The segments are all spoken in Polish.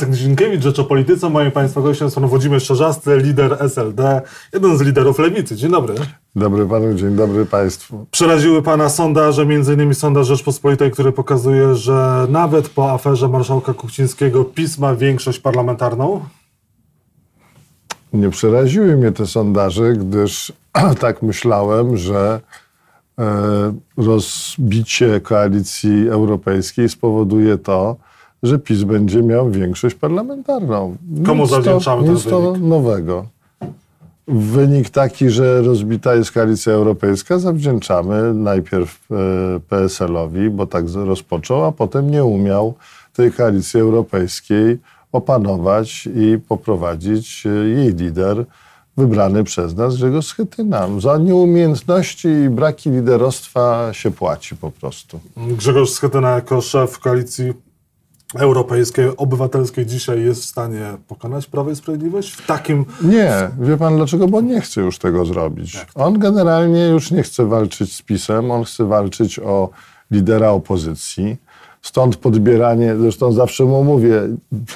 Jacek Nizinkiewicz, Rzecz o Polityce. Moim Państwa gościem są Włodzimierz Czarzasty, lider SLD, jeden z liderów Lewicy. Dzień dobry. Dobry Panu, dzień dobry Państwu. Przeraziły Pana sondaże, między innymi sondaż Rzeczpospolitej, który pokazuje, że nawet po aferze marszałka Kuchcińskiego PiS ma większość parlamentarną? Nie przeraziły mnie te sondaże, gdyż tak myślałem, że e, rozbicie koalicji europejskiej spowoduje to, że PiS będzie miał większość parlamentarną. Komu zawdzięczamy ten Nic to wynik? nowego. Wynik taki, że rozbita jest koalicja europejska, zawdzięczamy najpierw e, PSL-owi, bo tak rozpoczął, a potem nie umiał tej koalicji europejskiej opanować i poprowadzić e, jej lider, wybrany przez nas, Grzegorz Schetyna. Za nieumiejętności i braki liderostwa się płaci po prostu. Grzegorz Schetyna jako szef koalicji europejskiej, obywatelskiej dzisiaj jest w stanie pokonać Prawo i Sprawiedliwość w takim... Nie, wie pan dlaczego? Bo nie chce już tego zrobić. On generalnie już nie chce walczyć z PiSem, on chce walczyć o lidera opozycji. Stąd podbieranie, zresztą zawsze mu mówię,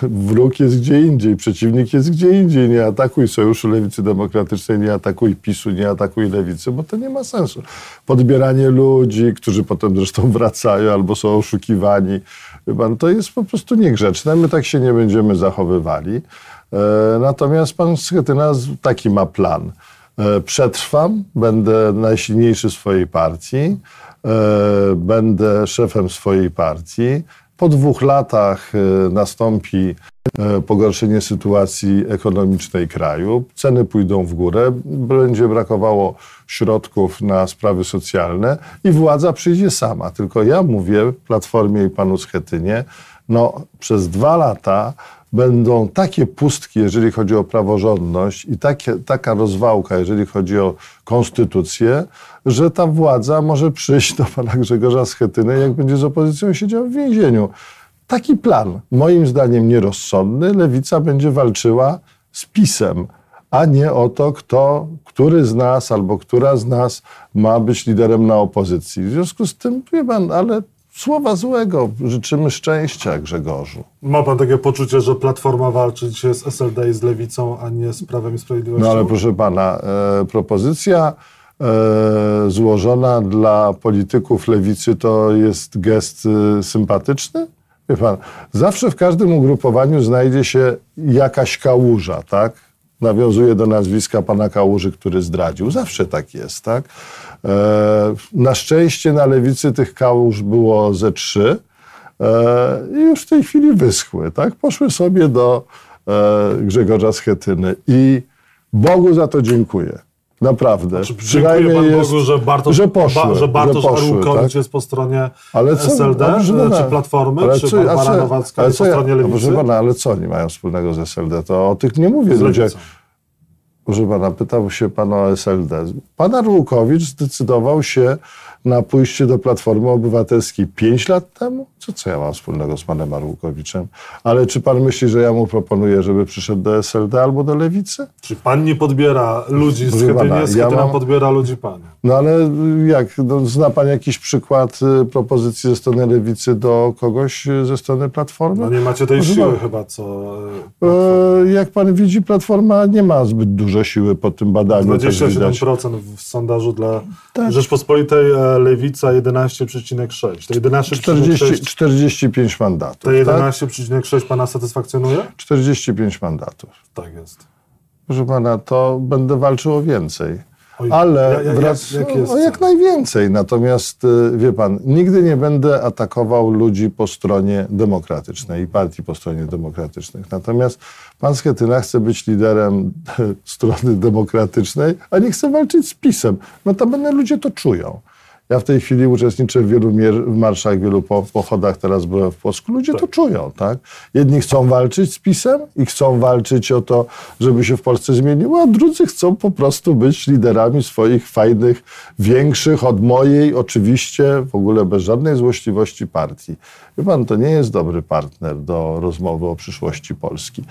wróg jest gdzie indziej, przeciwnik jest gdzie indziej. Nie atakuj Sojuszu Lewicy Demokratycznej, nie atakuj PiSu, nie atakuj Lewicy, bo to nie ma sensu. Podbieranie ludzi, którzy potem zresztą wracają albo są oszukiwani, pan, to jest po prostu niegrzeczne. My tak się nie będziemy zachowywali. E, Natomiast pan Schetyna taki ma plan. E, Przetrwam, będę najsilniejszy swojej partii, e, będę szefem swojej partii. Po dwóch latach nastąpi pogorszenie sytuacji ekonomicznej kraju, ceny pójdą w górę, będzie brakowało środków na sprawy socjalne i władza przyjdzie sama. Tylko ja mówię Platformie i panu Schetynie, no przez dwa lata będą takie pustki, jeżeli chodzi o praworządność i takie, taka rozwałka, jeżeli chodzi o konstytucję, że ta władza może przyjść do pana Grzegorza Schetyny, jak będzie z opozycją siedział w więzieniu. Taki plan, moim zdaniem nierozsądny, lewica będzie walczyła z PiSem, a nie o to, kto, który z nas albo która z nas ma być liderem na opozycji. W związku z tym, wie pan, ale słowa złego, życzymy szczęścia Grzegorzu. Ma Pan takie poczucie, że Platforma walczy dzisiaj z SLD i z Lewicą, a nie z Prawem i Sprawiedliwością? No ale proszę pana, e, propozycja e, złożona dla polityków lewicy to jest gest e, sympatyczny? Wie pan, zawsze w każdym ugrupowaniu znajdzie się jakaś kałuża, tak? Nawiązuje do nazwiska pana Kałuży, który zdradził. Zawsze tak jest, tak? E, na szczęście na lewicy tych kałuż było ze trzy e, i już w tej chwili wyschły, tak? Poszły sobie do e, Grzegorza Schetyny i Bogu za to dziękuję. Naprawdę. Czy dziękuję Pan jest- Bogu, że Bartosz, że poszły, Ba, że Bartosz że poszły, tak? jest po stronie Ale co, SLD, ale czy Platformy, ale czy a Barbara co- Nowacka jest co po stronie no Lewicy? Proszę pana, ale co oni mają wspólnego z SLD? To o tych nie mówię Z ludziach. Proszę pana, pytał się pan o SLD. Pan Arłukowicz zdecydował się na pójście do Platformy Obywatelskiej 5 lat temu? Co, co ja mam wspólnego z panem Arłukowiczem? Ale czy pan myśli, że ja mu proponuję, żeby przyszedł do SLD albo do Lewicy? Czy Pan nie podbiera ludzi z z ja mam- podbiera ludzi Pan? No ale jak? No, zna pan jakiś przykład y, propozycji ze strony Lewicy do kogoś y, ze strony Platformy? No nie macie tej Proszę siły chyba, co... e, E, jak pan widzi, Platforma nie ma zbyt dużo siły po tym badaniu. też widać. 27% w sondażu dla Tak. Rzeczpospolitej e, Lewica 11,6. To 11,6 40, 45 mandatów. to tak? 11,6 Pana satysfakcjonuje? 45 mandatów. Tak jest. Proszę pana, to będę walczył o więcej. Oj, Ale ja- ja- wrac... jak- jak jest? o jak najwięcej. Natomiast y, wie pan, nigdy nie będę atakował ludzi po stronie demokratycznej i partii po stronie demokratycznych. Natomiast pan Schetyna chce być liderem strony demokratycznej, a nie chce walczyć z PiSem. No to będę ludzie to czują. Ja w tej chwili uczestniczę w wielu marszach, w wielu po- pochodach, teraz byłem w Płocku. Ludzie to czują, tak? Jedni chcą walczyć z PiSem i chcą walczyć o to, żeby się w Polsce zmieniło, a drudzy chcą po prostu być liderami swoich fajnych, większych od mojej, oczywiście, w ogóle bez żadnej złośliwości partii. Wie pan, to nie jest dobry partner do rozmowy o przyszłości Polski.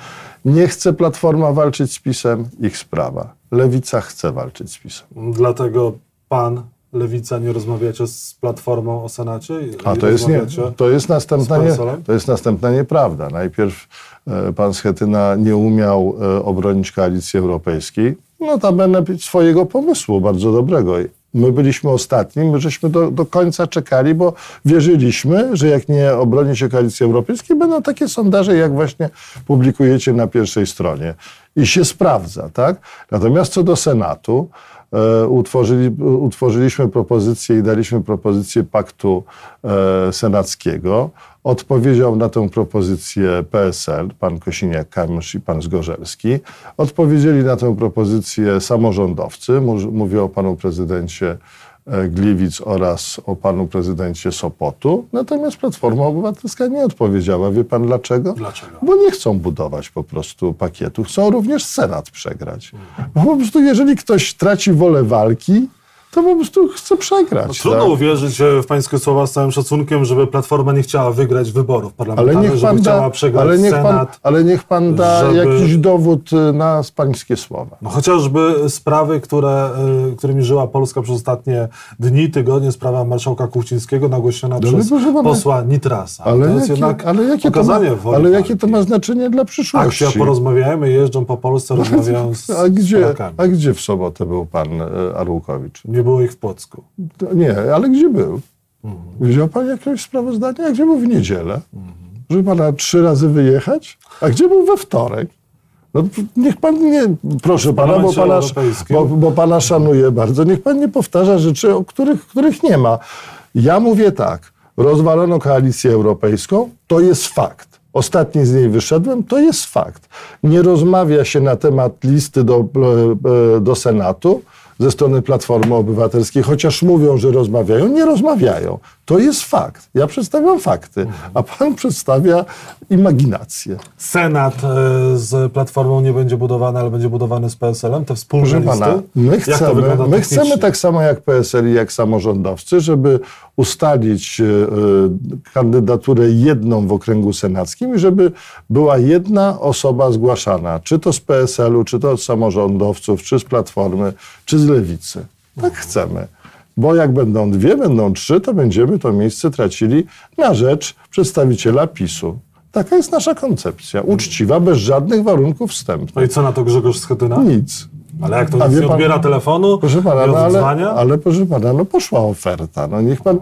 Nie chce Platforma walczyć z PiSem, ich sprawa. Lewica chce walczyć z PiSem. Dlatego Pan Lewica nie rozmawiacie z Platformą o Senacie? A to jest, nie, to, jest następna nie, to jest następna nieprawda. Najpierw e, pan Schetyna nie umiał e, obronić koalicji europejskiej, notabene swojego pomysłu bardzo dobrego. My byliśmy ostatni, my żeśmy do, do końca czekali, bo wierzyliśmy, że jak nie obroni się koalicji europejskiej, będą takie sondaże, jak właśnie publikujecie na pierwszej stronie. I się sprawdza, tak? Natomiast co do Senatu, utworzyli, utworzyliśmy propozycję i daliśmy propozycję paktu e, senackiego. Odpowiedział na tę propozycję PSL, pan Kosiniak-Kamysz i pan Zgorzelski. Odpowiedzieli na tę propozycję samorządowcy. Mów- Mówię o panu prezydencie e, Gliwic oraz o panu prezydencie Sopotu. Natomiast Platforma Obywatelska nie odpowiedziała. Wie pan dlaczego? Dlaczego? Bo nie chcą budować po prostu pakietu. Chcą również Senat przegrać. Bo po prostu jeżeli ktoś traci wolę walki, to po prostu chce przegrać. No, trudno tak? uwierzyć w pańskie słowa z całym szacunkiem, żeby Platforma nie chciała wygrać wyborów Ale parlamentarnych, niech, żeby pan chciała da, przegrać ale, niech pan, Senat. ale niech pan da żeby- jakiś dowód y, na pańskie słowa. No chociażby sprawy, które, y, którymi żyła Polska przez ostatnie dni, tygodnie, sprawa marszałka Kuchcińskiego nagłośniona No ale przez pana- posła Nitrasa. Ale, to jest jakie, jednak ale, jakie, to ma, ale jakie to ma znaczenie dla przyszłości? Akcja porozmawiajmy, jeżdżą po Polsce, rozmawiają z a, gdzie, Polakami. a gdzie w sobotę był pan y, Arłukowicz? Nie było ich w Płocku. To Nie, ale gdzie był? Mhm. Widział pan jakieś sprawozdanie? A gdzie był w niedzielę? Żeby pana trzy razy wyjechać? A gdzie był we wtorek? No, niech pan nie, proszę pana, bo pana, bo, bo pana szanuję bardzo, niech pan nie powtarza rzeczy, o których, których nie ma. Ja mówię tak, rozwalono koalicję europejską, to jest fakt. Ostatni z niej wyszedłem, to jest fakt. Nie rozmawia się na temat listy do, e, do Senatu ze strony Platformy Obywatelskiej, chociaż mówią, że rozmawiają, nie rozmawiają. To jest fakt. Ja przedstawiam fakty, a pan przedstawia imaginację. Senat e, z Platformą nie będzie budowany, ale będzie budowany z PSL-em, te wspólne Proszę listy. pana, my chcemy, my chcemy tak samo jak PSL i jak samorządowcy, żeby ustalić e, e, kandydaturę jedną w okręgu senackim i żeby była jedna osoba zgłaszana, czy to z PSL-u, czy to od samorządowców, czy z Platformy, czy z Lewicy. Tak chcemy. Bo jak będą dwie, będą trzy, to będziemy to miejsce tracili na rzecz przedstawiciela PiSu. Taka jest nasza koncepcja. Uczciwa, bez żadnych warunków No wstępnych. i co na to Grzegorz Schetyna? Nic. Ale jak to A nie pan- odbiera telefonu, Proszę pana, no ale, ale proszę pana, no poszła oferta. No niech pan,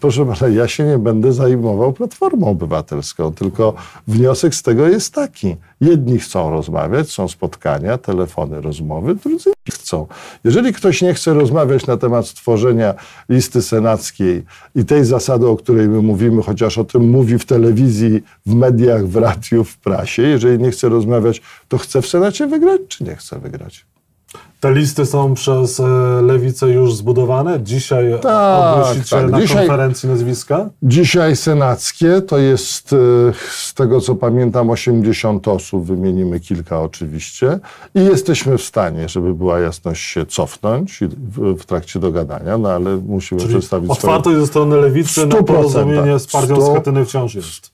proszę pana, ja się nie będę zajmował Platformą Obywatelską, tylko wniosek z tego jest taki. Jedni chcą rozmawiać, są spotkania, telefony, rozmowy, drudzy chcą. Jeżeli ktoś nie chce rozmawiać na temat stworzenia listy senackiej i tej zasady, o której my mówimy, chociaż o tym mówi w telewizji, w mediach, w radiu, w prasie, jeżeli nie chce rozmawiać, to chce w Senacie wygrać, czy nie chce wygrać? Te listy są przez e, Lewicę już zbudowane. Dzisiaj Tak, ogłosicie tak. na Dzisiaj- konferencji nazwiska. Dzisiaj senackie to jest, e, z tego co pamiętam, 80 osób, wymienimy kilka oczywiście, i jesteśmy w stanie, żeby była jasność, się cofnąć w, trakcie dogadania, no ale musimy Czyli przedstawić otwartość ze strony Lewicy na 100%. porozumienie z partią Sto- Schetyny wciąż jest.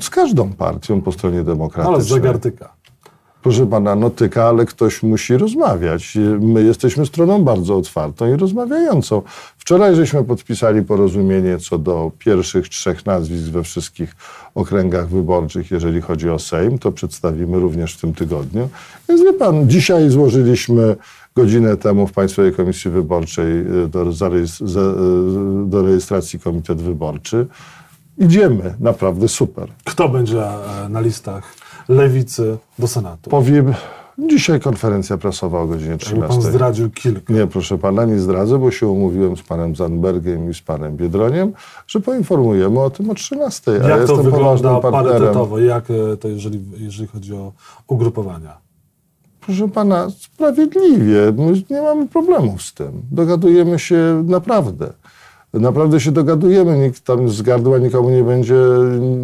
Z każdą partią po stronie Ale z demokratycznej. Proszę pana, no tyka, ale ktoś musi rozmawiać. My jesteśmy stroną bardzo otwartą i rozmawiającą. Wczoraj żeśmy podpisali porozumienie co do pierwszych trzech nazwisk we wszystkich okręgach wyborczych, jeżeli chodzi o Sejm. To przedstawimy również w tym tygodniu. Więc wie pan, dzisiaj złożyliśmy godzinę temu w Państwowej Komisji Wyborczej y, do, y, do rejestracji Komitet Wyborczy. Idziemy, naprawdę super. Kto będzie e, na listach Lewicy do Senatu? Powiem, dzisiaj konferencja prasowa o godzinie Jakby pan 13. zdradził kilka. Nie, proszę pana, nie zdradzę, bo się umówiłem z panem Zandbergiem i z panem Biedroniem, że poinformujemy o tym o 13. A ja Jak to jestem wygląda parytetowo? Jak e, to jeżeli, jeżeli chodzi o ugrupowania? Proszę pana, sprawiedliwie. My nie mamy problemów z tym. Dogadujemy się naprawdę. Naprawdę się dogadujemy. Nikt tam z gardła nikomu nie będzie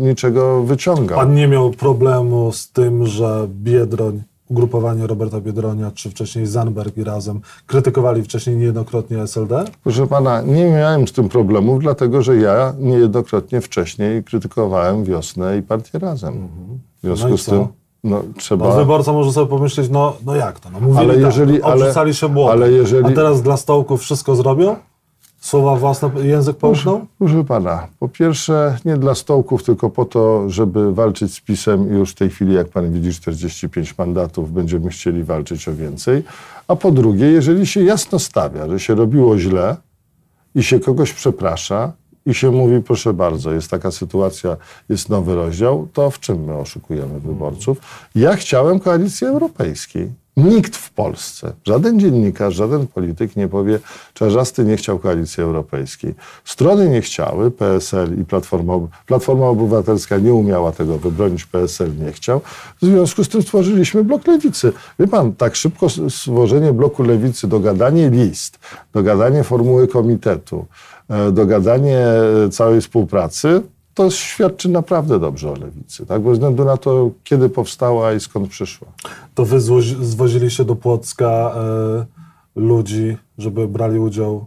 niczego wyciągał. Pan nie miał problemu z tym, że Biedroń, ugrupowanie Roberta Biedronia, czy wcześniej Zanberg i razem krytykowali wcześniej niejednokrotnie SLD? Proszę pana, nie miałem z tym problemów, dlatego że ja niejednokrotnie wcześniej krytykowałem wiosnę i partię razem. W związku No z tym no, trzeba. No, wyborca może sobie pomyśleć, no, no jak to? No, mówili Ale tak, jeżeli- ale- obrzucali się błotem, ale jeżeli- a teraz dla stołków wszystko zrobią? Słowa własne, język połknął? Proszę pana, po pierwsze nie dla stołków, tylko po to, żeby walczyć z PiSem i już w tej chwili, jak pan widzi, 45 mandatów, będziemy chcieli walczyć o więcej. A po drugie, jeżeli się jasno stawia, że się robiło źle i się kogoś przeprasza i się mówi, proszę bardzo, jest taka sytuacja, jest nowy rozdział, to w czym my oszukujemy wyborców? Ja chciałem koalicji europejskiej. Nikt w Polsce, żaden dziennikarz, żaden polityk nie powie, Czarzasty nie chciał koalicji europejskiej. Strony nie chciały, PSL i Platforma, Platforma Obywatelska nie umiała tego wybronić, PSL nie chciał. W związku z tym stworzyliśmy blok lewicy. Wie pan, tak szybko stworzenie bloku lewicy, dogadanie list, dogadanie formuły komitetu, e, dogadanie całej współpracy, to świadczy naprawdę dobrze o lewicy, tak? bez względu na to, kiedy powstała i skąd przyszła. To wy zwoziliście do Płocka e, ludzi, żeby brali udział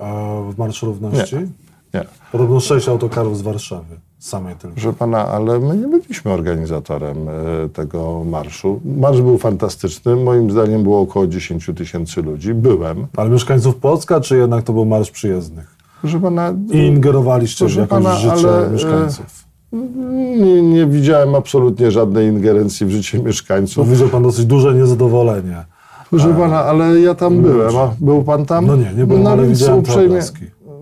e, w Marszu Równości? Nie. nie. Podobno sześć autokarów z Warszawy, samej tylko. Proszę pana, ale my nie byliśmy organizatorem e, tego marszu. Marsz był fantastyczny. Moim zdaniem było około 10 tysięcy ludzi. Byłem. Ale mieszkańców Płocka, czy jednak to był marsz przyjezdnych? Proszę pana, I ingerowaliście w jakoś pana, życie ale, mieszkańców. Nie, nie, widziałem absolutnie żadnej ingerencji w życie mieszkańców. No, widział pan dosyć duże niezadowolenie. Proszę a, pana, ale ja tam byłem. A był pan tam? No nie, nie byłem, no, ale widziałem uprzejmie.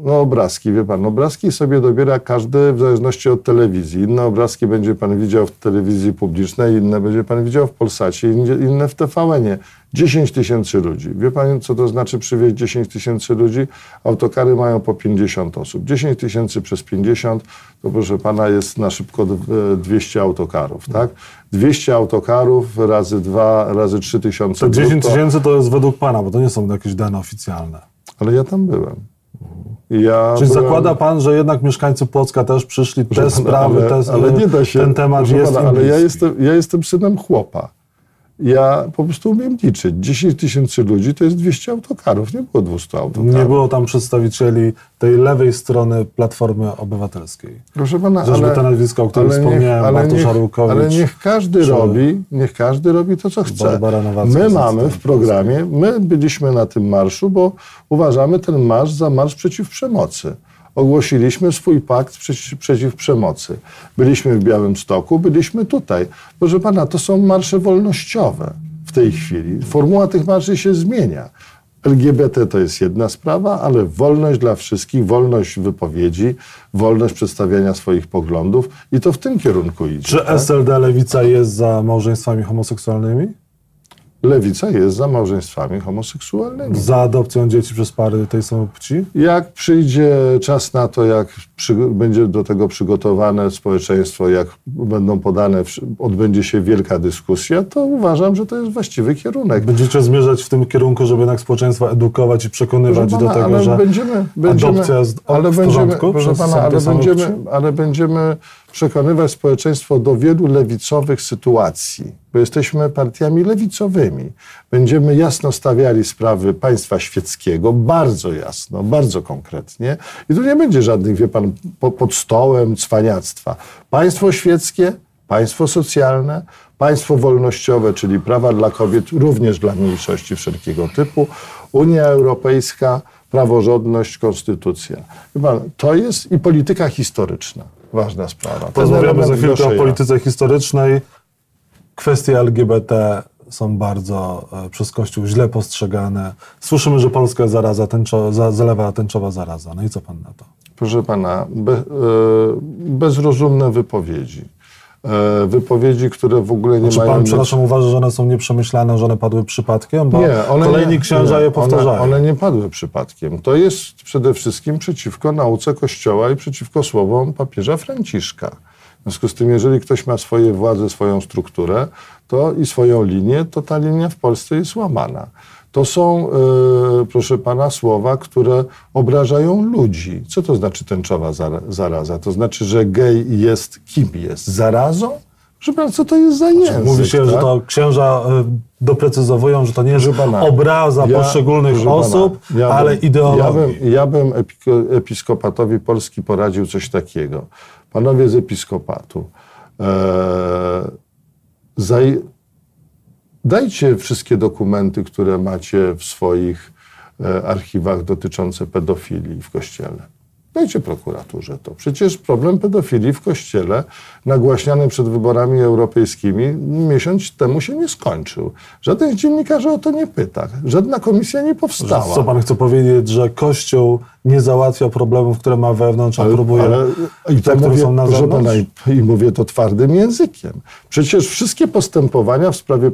No obrazki, wie pan, obrazki sobie dobiera każdy w zależności od telewizji. Inne obrazki będzie pan widział w telewizji publicznej, inne będzie pan widział w Polsacie, inne w TVN-ie. 10 tysięcy ludzi. Wie pan, co to znaczy przywieźć 10 tysięcy ludzi? Autokary mają po 50 osób. 10 tysięcy przez 50 to proszę pana jest na szybko 200 autokarów, tak? 200 autokarów razy 2, razy 3 tysiące. To 10 tysięcy to jest według pana, bo to nie są jakieś dane oficjalne. Ale ja tam byłem. Ja Czyli byłem... zakłada pan, że jednak mieszkańcy Płocka też przyszli, te sprawy, ale, te, ale nie da się, ten temat jest pana, Ale ja jestem, ja jestem synem chłopa. Ja po prostu umiem liczyć. 10 tysięcy ludzi to jest 200 autokarów, nie było 200 autokarów. Nie było tam przedstawicieli tej lewej strony Platformy Obywatelskiej. Proszę pana, Chociażby ale, te nazwiska, o których wspomniałem, ale Bartosz niech. Ale niech każdy robi, niech każdy robi to, co chce. My mamy w programie, my byliśmy na tym marszu, bo uważamy ten marsz za marsz przeciw przemocy ogłosiliśmy swój pakt przeciw, przeciw przemocy. Byliśmy w Białym Stoku, byliśmy tutaj. Proszę pana, to są marsze wolnościowe w tej chwili. Formuła tych marszy się zmienia. LGBT to jest jedna sprawa, ale wolność dla wszystkich, wolność wypowiedzi, wolność przedstawiania swoich poglądów i to w tym kierunku idzie. Czy tak? SLD Lewica jest za małżeństwami homoseksualnymi? Lewica jest za małżeństwami homoseksualnymi. Za adopcją dzieci przez pary tej samej płci? Jak przyjdzie czas na to, jak przy, będzie do tego przygotowane społeczeństwo, jak będą podane, odbędzie się wielka dyskusja, to uważam, że to jest właściwy kierunek. Będziecie zmierzać w tym kierunku, żeby jednak społeczeństwo edukować i przekonywać pana, do tego, ale że będziemy, będziemy, adopcja jest ale w będziemy, porządku? Proszę pana, ale będziemy, ale będziemy przekonywać społeczeństwo do wielu lewicowych sytuacji, bo jesteśmy partiami lewicowymi. Będziemy jasno stawiali sprawy państwa świeckiego, bardzo jasno, bardzo konkretnie. I tu nie będzie żadnych, wie pan, po, pod stołem cwaniactwa. Państwo świeckie, państwo socjalne, państwo wolnościowe, czyli prawa dla kobiet, również dla mniejszości wszelkiego typu, Unia Europejska, praworządność, konstytucja. Pan, to jest i polityka historyczna ważna sprawa. Porozmawiamy za chwilkę o polityce historycznej. Kwestie LGBT są bardzo e, przez Kościół źle postrzegane. Słyszymy, że Polska zaraza, tęczo, za, zalewa tęczowa zaraza. No i co pan na to? Proszę pana, be, e, bezrozumne wypowiedzi. E, wypowiedzi, które w ogóle nie znaczy, mają... Pan, przepraszam, uważa, że one są nieprzemyślane, że one padły przypadkiem? Bo nie, one kolejni nie, księża nie, je powtarzają. One, one nie padły przypadkiem. To jest przede wszystkim przeciwko nauce Kościoła i przeciwko słowom papieża Franciszka. W związku z tym, jeżeli ktoś ma swoje władze, swoją strukturę to i swoją linię, to ta linia w Polsce jest łamana. To są, yy, proszę pana, słowa, które obrażają ludzi. Co to znaczy tęczowa zaraza? To znaczy, że gej jest kim jest? Zarazą? Pana, co to jest za język? Znaczy, mówi się, tak? że to księża y, doprecyzowują, że to nie jest pana, obraza ja, poszczególnych osób, pana, ja ale bym, ideologii. Ja bym, ja bym episkopatowi Polski poradził coś takiego. Panowie z episkopatu, e, zaj, dajcie wszystkie dokumenty, które macie w swoich e, archiwach dotyczące pedofilii w kościele. Dajcie prokuraturze to. Przecież problem pedofilii w kościele, nagłaśniany przed wyborami europejskimi, miesiąc temu się nie skończył. Żaden z dziennikarzy o to nie pyta. Żadna komisja nie powstała. Co pan chce powiedzieć, że Kościół nie załatwia problemów, które ma wewnątrz, a próbuje ale, I te, mówię, są na zewnątrz? pana, i, i mówię to twardym językiem. Przecież wszystkie postępowania w sprawie y,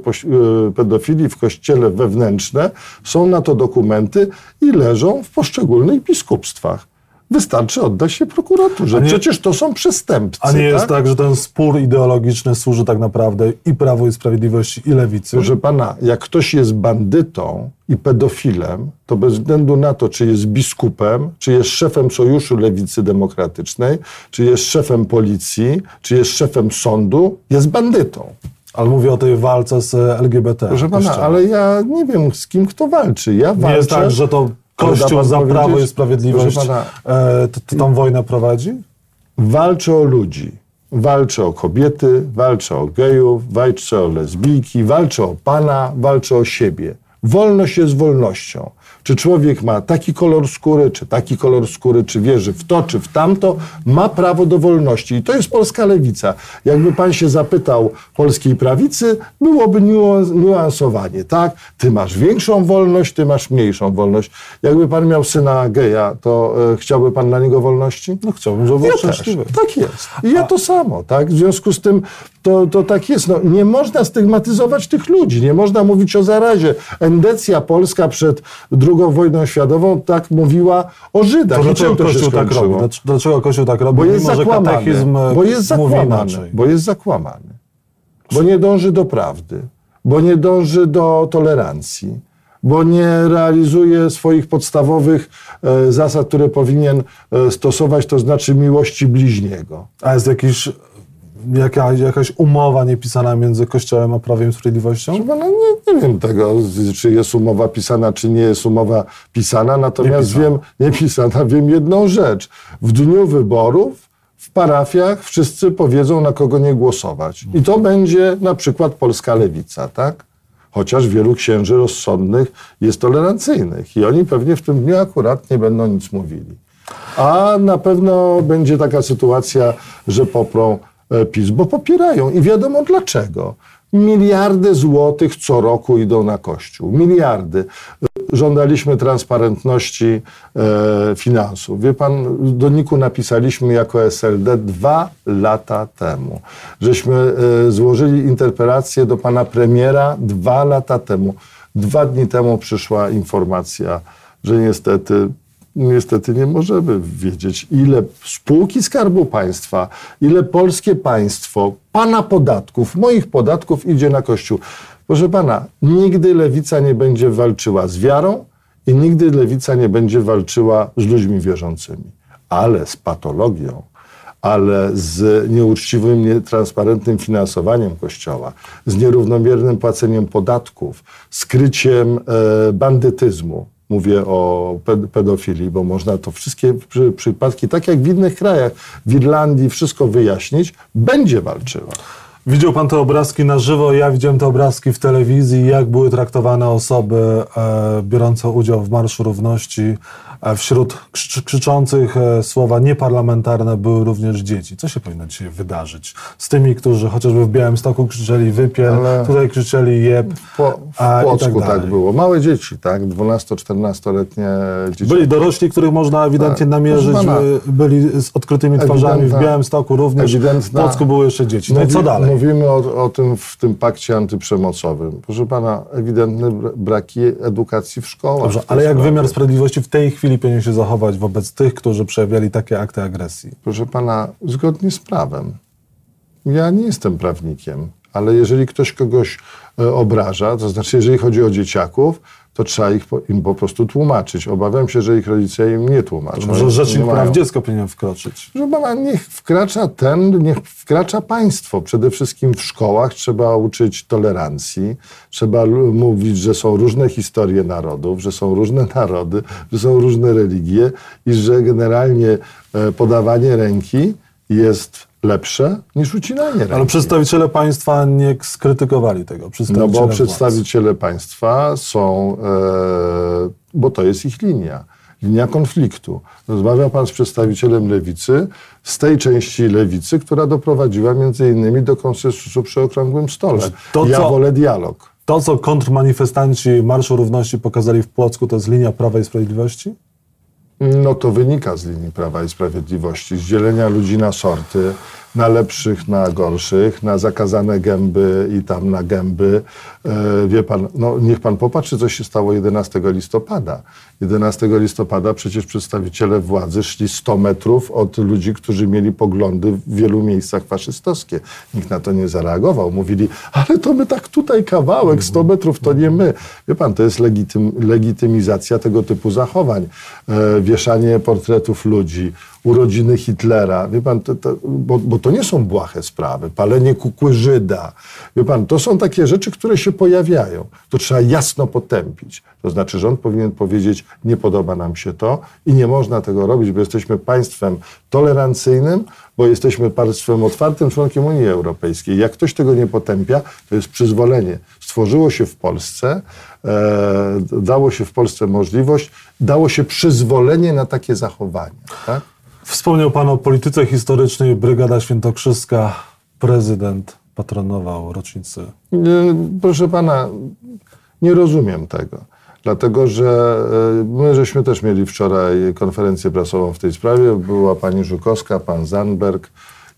pedofilii w kościele wewnętrzne są na to dokumenty i leżą w poszczególnych biskupstwach. Wystarczy oddać się prokuraturze. Nie- Przecież to są przestępcy. A nie jest tak? tak, że ten spór ideologiczny służy tak naprawdę i Prawu i Sprawiedliwości, i Lewicy? Proszę pana, jak ktoś jest bandytą i pedofilem, to bez względu na to, czy jest biskupem, czy jest szefem Sojuszu Lewicy Demokratycznej, czy jest szefem policji, czy jest szefem sądu, jest bandytą. Ale mówię o tej walce z LGBT. Proszę pana, ale ja nie wiem, z kim kto walczy. Ja walczę... Nie jest tak, że to Kościół za? Prawo i Sprawiedliwość pana, e, t- t- tą wojnę prowadzi? walczę o ludzi. Walczę o kobiety, walczę o gejów, walczę o lesbijki, walczę o pana, walczę o siebie. Wolność jest wolnością. Czy człowiek ma taki kolor skóry, czy taki kolor skóry, czy wierzy w to, czy w tamto, ma prawo do wolności. I to jest polska lewica. Jakby pan się zapytał polskiej prawicy, byłoby niuans- niuansowanie, tak? Ty masz większą wolność, ty masz mniejszą wolność. Jakby pan miał syna geja, to e, chciałby pan dla niego wolności? No chciałbym, żeby Ja szczęśliwy. Tak jest. I ja to samo, tak? W związku z tym to, to tak jest. No, nie można stygmatyzować tych ludzi, nie można mówić o zarazie. Endecja polska przed II wojną światową tak mówiła o Żydach. To dlaczego to Kościół tak robi? Dlaczego- Kościół tak robi? Bo jest mimo, zakłamany. e, Bo jest zakłamany. Bo jest zakłamany. Bo nie dąży do prawdy. Bo nie dąży do tolerancji. Bo nie realizuje swoich podstawowych e, zasad, które powinien e, stosować, to znaczy miłości bliźniego. A jest jakiś, jaka, jakaś umowa niepisana między Kościołem a Prawem i Sprawiedliwością? Proszę pana, nie, nie wiem tego, czy jest umowa pisana, czy nie jest umowa pisana, natomiast Niepisana. wiem, nie pisana, wiem jedną rzecz. W dniu wyborów w parafiach wszyscy powiedzą, na kogo nie głosować. I to będzie na przykład polska lewica, tak? Chociaż wielu księży rozsądnych jest tolerancyjnych i oni pewnie w tym dniu akurat nie będą nic mówili. A na pewno będzie taka sytuacja, że poprą PiS, bo popierają i wiadomo dlaczego. Miliardy złotych co roku idą na Kościół. Miliardy. Żądaliśmy transparentności e, finansów. Wie pan, do NIK-u napisaliśmy jako SLD dwa lata temu. Żeśmy e, złożyli interpelację do pana premiera dwa lata temu. Dwa dni temu przyszła informacja, że niestety niestety nie możemy wiedzieć, ile spółki Skarbu Państwa, ile polskie państwo, pana podatków, moich podatków idzie na Kościół. Proszę pana, nigdy lewica nie będzie walczyła z wiarą i nigdy lewica nie będzie walczyła z ludźmi wierzącymi, ale z patologią ale z nieuczciwym, nietransparentnym finansowaniem Kościoła, z nierównomiernym płaceniem podatków, skryciem e, bandytyzmu. Mówię o ped- pedofilii, bo można to wszystkie przy, przypadki, tak jak w innych krajach, w Irlandii, wszystko wyjaśnić, będzie walczyła. Widział pan te obrazki na żywo, ja widziałem te obrazki w telewizji, jak były traktowane osoby e, biorące udział w Marszu Równości. E, wśród krzy, krzyczących e, słowa nieparlamentarne były również dzieci. Co się powinno dzisiaj wydarzyć z tymi, którzy chociażby w Białymstoku krzyczeli wypiel, Ale- tutaj krzyczeli jeb, W, po, w i Płocku tak, tak, było. Małe dzieci, tak? 12-14-letnie dzieci. Byli dorośli, których można ewidentnie Tak. namierzyć, pana, by- byli z odkrytymi twarzami w ewidentna- Białymstoku również, w ewidentna- Płocku były jeszcze dzieci. No i co dalej? Mówimy o, o tym w tym pakcie antyprzemocowym. Proszę pana, ewidentne bra- braki edukacji w szkołach. Dobrze, w ale jak sprawie. wymiar sprawiedliwości w tej chwili powinien się zachować wobec tych, którzy przejawiali takie akty agresji? Proszę pana, zgodnie z prawem. Ja nie jestem prawnikiem, ale jeżeli ktoś kogoś e, obraża, to znaczy jeżeli chodzi o dzieciaków, to trzeba ich, im po prostu tłumaczyć. Obawiam się, że ich rodzice im nie tłumaczą. Może Nie Rzecznik. Praw Dziecka powinien wkroczyć. Proszę pana, niech wkracza ten, niech wkracza państwo. Przede wszystkim w szkołach trzeba uczyć tolerancji, trzeba mówić, że są różne historie narodów, że są różne narody, że są różne religie i że generalnie e, podawanie ręki jest lepsze niż ucinanie ręki. Ale przedstawiciele państwa nie skrytykowali tego. No Przedstawiciele bo władz. przedstawiciele państwa są e, bo to jest ich linia. Linia konfliktu. Rozmawiał pan z przedstawicielem lewicy, z tej części lewicy, która doprowadziła między innymi do konsensusu przy okrągłym stole. To, ja co- wolę dialog. To, co kontrmanifestanci Marszu Równości pokazali w Płocku, to jest linia Prawa i Sprawiedliwości? No to wynika z linii Prawa i Sprawiedliwości, z dzielenia ludzi na sorty, na lepszych, na gorszych, na zakazane gęby i tam na gęby. E, wie pan, no niech pan popatrzy, co się stało 11 listopada. 11 listopada przecież przedstawiciele władzy szli 100 metrów od ludzi, którzy mieli poglądy w wielu miejscach faszystowskie. Nikt na to nie zareagował. Mówili, ale to my tak tutaj kawałek, 100 metrów to nie my. Wie pan, to jest legitym, legitymizacja tego typu zachowań. E, wieszanie portretów ludzi, urodziny Hitlera. Wie pan, to, to, bo, bo to nie są błahe sprawy. Palenie kukły Żyda. Wie pan, to są takie rzeczy, które się pojawiają. To trzeba jasno potępić. To znaczy rząd powinien powiedzieć, nie podoba nam się to i nie można tego robić, bo jesteśmy państwem tolerancyjnym, bo jesteśmy państwem otwartym, członkiem Unii Europejskiej. Jak ktoś tego nie potępia, to jest przyzwolenie. Stworzyło się w Polsce, e, dało się w Polsce możliwość, dało się przyzwolenie na takie zachowania. Tak? Wspomniał Pan o polityce historycznej, Brygada Świętokrzyska, prezydent patronował rocznicy. Proszę pana, nie rozumiem tego. Dlatego, że e, my żeśmy też mieli wczoraj konferencję prasową w tej sprawie. Była pani Żukowska, pan Zandberg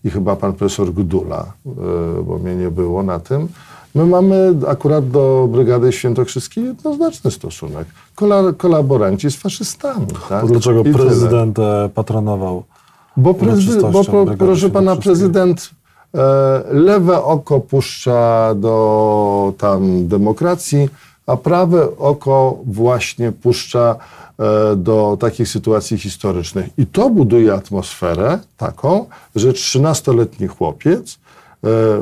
i chyba pan profesor Gdula, e, bo mnie nie było na tym. My mamy akurat do Brygady Świętokrzyskiej jednoznaczny stosunek. Kola, kolaboranci z faszystami. Tak? Dlaczego I tyle. prezydent e, patronował? Bo, prezydent, bo pro, proszę pana, prezydent e, lewe oko puszcza do tam demokracji, a prawe oko właśnie puszcza e, do takich sytuacji historycznych. I to buduje atmosferę taką, że 13-letni chłopiec e,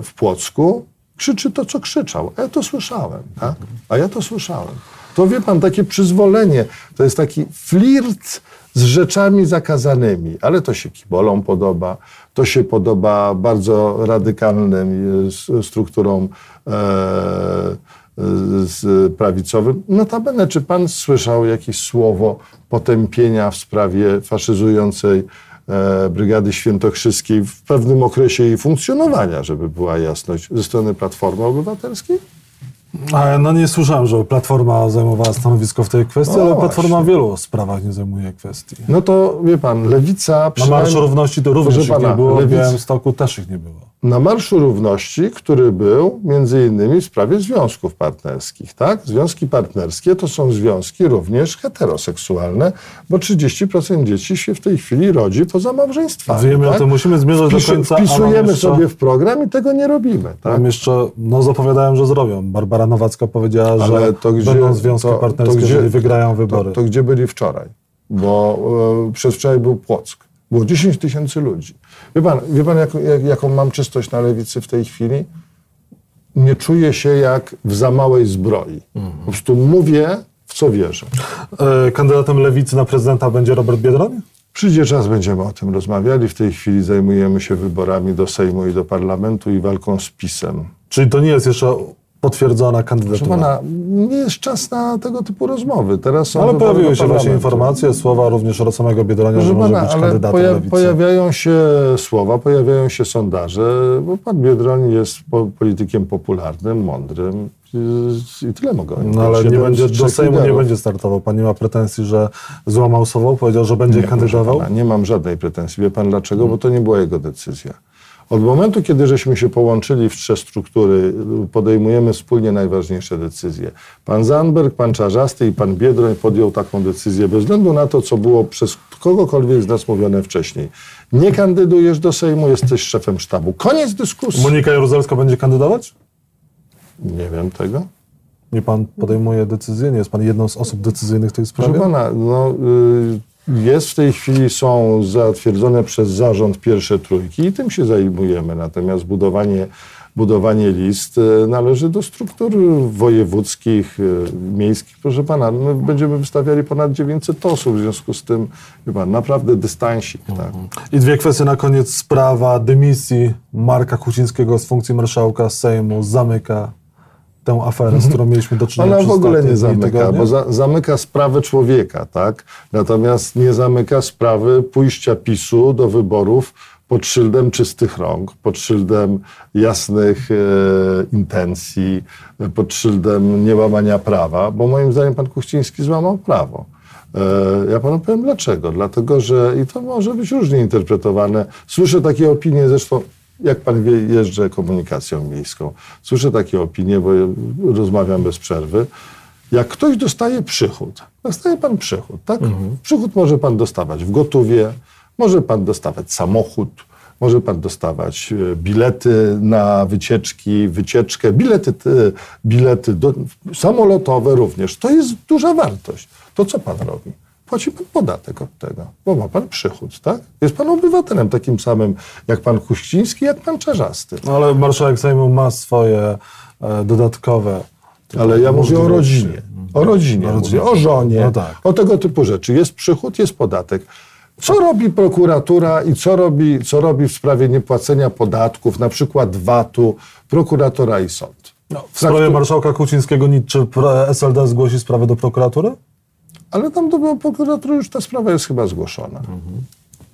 w Płocku krzyczy to, co krzyczał. A ja to słyszałem, tak? A ja to słyszałem. To wie pan, takie przyzwolenie, to jest taki flirt z rzeczami zakazanymi, ale to się kibolom podoba, to się podoba bardzo radykalnym e, strukturom e, e, z prawicowym. Notabene, czy pan słyszał jakieś słowo potępienia w sprawie faszyzującej Brygady Świętokrzyskiej w pewnym okresie jej funkcjonowania, żeby była jasność, ze strony Platformy Obywatelskiej? No nie słyszałem, że Platforma zajmowała stanowisko w tej kwestii, No ale Platforma właśnie. w wielu sprawach nie zajmuje kwestii. No to wie pan, lewica Na Marszu Równości to również Proszę ich nie pana, było, w lewic- Białymstoku też ich nie było. Na Marszu Równości, który był między innymi w sprawie związków partnerskich. Tak? Związki partnerskie to są związki również heteroseksualne, bo 30% dzieci się w tej chwili rodzi poza małżeństwami. Wiemy o tak? tym, musimy zmierzać do Wpisu- końca, Wpisujemy jeszcze- sobie w program i tego nie robimy. Tak? Tam jeszcze, no zapowiadałem, że zrobią. Barbara Nowacka powiedziała, że Ale to gdzie, będą związki to- partnerskie, to gdzie- jeżeli wygrają wybory. To, to gdzie byli wczoraj? Bo e, przez wczoraj był Płock. Było 10 tysięcy ludzi. Wie pan, wie pan jak, jak, jaką mam czystość na lewicy w tej chwili? Nie czuję się jak w za małej zbroi. Po prostu mówię, w co wierzę. E, Kandydatem lewicy na prezydenta będzie Robert Biedroń? Przyjdzie czas, będziemy o tym rozmawiali. W tej chwili zajmujemy się wyborami do Sejmu i do Parlamentu i walką z PiSem. Czyli to nie jest jeszcze potwierdzona kandydatura. pana, nie jest czas na tego typu rozmowy. Teraz są ale pojawiły się właśnie informacje, słowa również od samego Biedronia, że Proszę może pana, być kandydatem poja- lewicy. pojawiają się słowa, pojawiają się sondaże, bo pan Biedroń jest po- politykiem popularnym, mądrym i, tyle mogę No ale nie będzie, do Sejmu nie liderów. będzie startował. Pan nie ma pretensji, że złamał słowo, powiedział, że będzie Nie, kandydował? Pana, nie mam żadnej pretensji. Wie pan dlaczego? Bo to nie była jego decyzja. Od momentu, kiedy żeśmy się połączyli w trzy struktury, podejmujemy wspólnie najważniejsze decyzje. Pan Zandberg, pan Czarzasty i pan Biedroń podjął taką decyzję bez względu na to, co było przez kogokolwiek z nas mówione wcześniej. Nie kandydujesz do Sejmu, jesteś szefem sztabu. Koniec dyskusji. Monika Jaruzelska będzie kandydować? Nie wiem tego. Nie pan podejmuje decyzję? Nie jest pan jedną z osób decyzyjnych w tej Proszę sprawie? pana, no, y, jest w tej chwili, są zatwierdzone przez zarząd pierwsze trójki i tym się zajmujemy. Natomiast budowanie, budowanie list y, należy do struktur wojewódzkich, y, miejskich. Proszę pana, my będziemy wystawiali ponad 900 osób, w związku z tym, pan, naprawdę dystansik. Tak. I dwie kwestie na koniec. Sprawa dymisji Marka Kucińskiego z funkcji marszałka Sejmu zamyka tę aferę, z którą mieliśmy do czynienia Ona w ogóle nie zamyka, bo za, zamyka sprawę człowieka, tak? Natomiast nie zamyka sprawy pójścia PiSu do wyborów pod szyldem czystych rąk, pod szyldem jasnych e, intencji, pod szyldem niełamania prawa, bo moim zdaniem pan Kuchciński złamał prawo. E, Ja panu powiem dlaczego. Dlatego, że i to może być różnie interpretowane. Słyszę takie opinie, zresztą jak pan wie, jeżdżę komunikacją miejską. Słyszę takie opinie, bo rozmawiam bez przerwy. Jak ktoś dostaje przychód, dostaje pan przychód, tak? Przychód może pan dostawać w gotówie, może pan dostawać samochód, może pan dostawać e, bilety na wycieczki, wycieczkę, bilety, e, bilety do, samolotowe również. To jest duża wartość. To co pan robi? Płaci pan podatek od tego, bo ma pan przychód, tak? Jest pan obywatelem takim samym jak pan Kuściński, jak pan Czarzasty. No, ale marszałek Sejmu ma swoje e, dodatkowe Ale ja mówię o rodzinie. O rodzinie, mówię, o żonie, No tak. o tego typu rzeczy. Jest przychód, jest podatek. Co robi prokuratura i co robi, co robi w sprawie niepłacenia podatków, na przykład VAT-u, prokuratora i sąd? No, w sprawie marszałka Kucińskiego nic, czy pro- SLD zgłosi sprawę do prokuratury? Ale tam do prokuratury już ta sprawa jest chyba zgłoszona.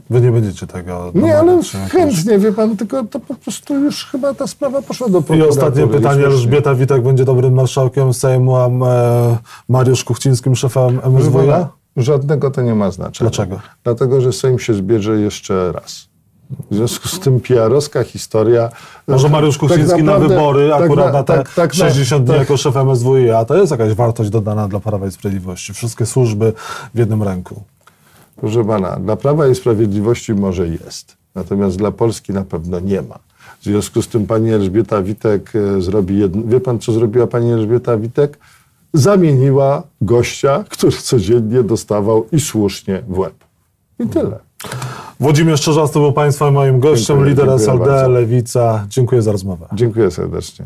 Wy nie będziecie tego Nie, ale się jakoś. chętnie, wie pan, tylko to po prostu już chyba ta sprawa poszła do I prokuratury. ostatnie pytanie. Już- Elżbieta Witek będzie dobrym marszałkiem Sejmu, a e, Mariusz Kuchcińskim szefem MSWiA? Żadnego to nie ma znaczenia. Dlaczego? Dlatego, że Sejm się zbierze jeszcze raz. W związku z tym PR-owska historia... Może Mariusz tak Kuchciński na naprawdę- wybory, tak akurat na- na te tak- tak na- 60 dni tak. jako szef MSWiA, to jest jakaś wartość dodana dla Prawa i Sprawiedliwości. Wszystkie służby w jednym ręku. Proszę pana, dla Prawa i Sprawiedliwości może jest, natomiast dla Polski na pewno nie ma. W związku z tym pani Elżbieta Witek e, zrobi jedno... Wie pan, co zrobiła pani Elżbieta Witek? Zamieniła gościa, który codziennie dostawał i słusznie w łeb. I tyle. Włodzimierz Czerzasty był Państwa moim gościem, Dziękuję, lider dziękuję SLD, bardzo. Lewica. Dziękuję za rozmowę. Dziękuję serdecznie.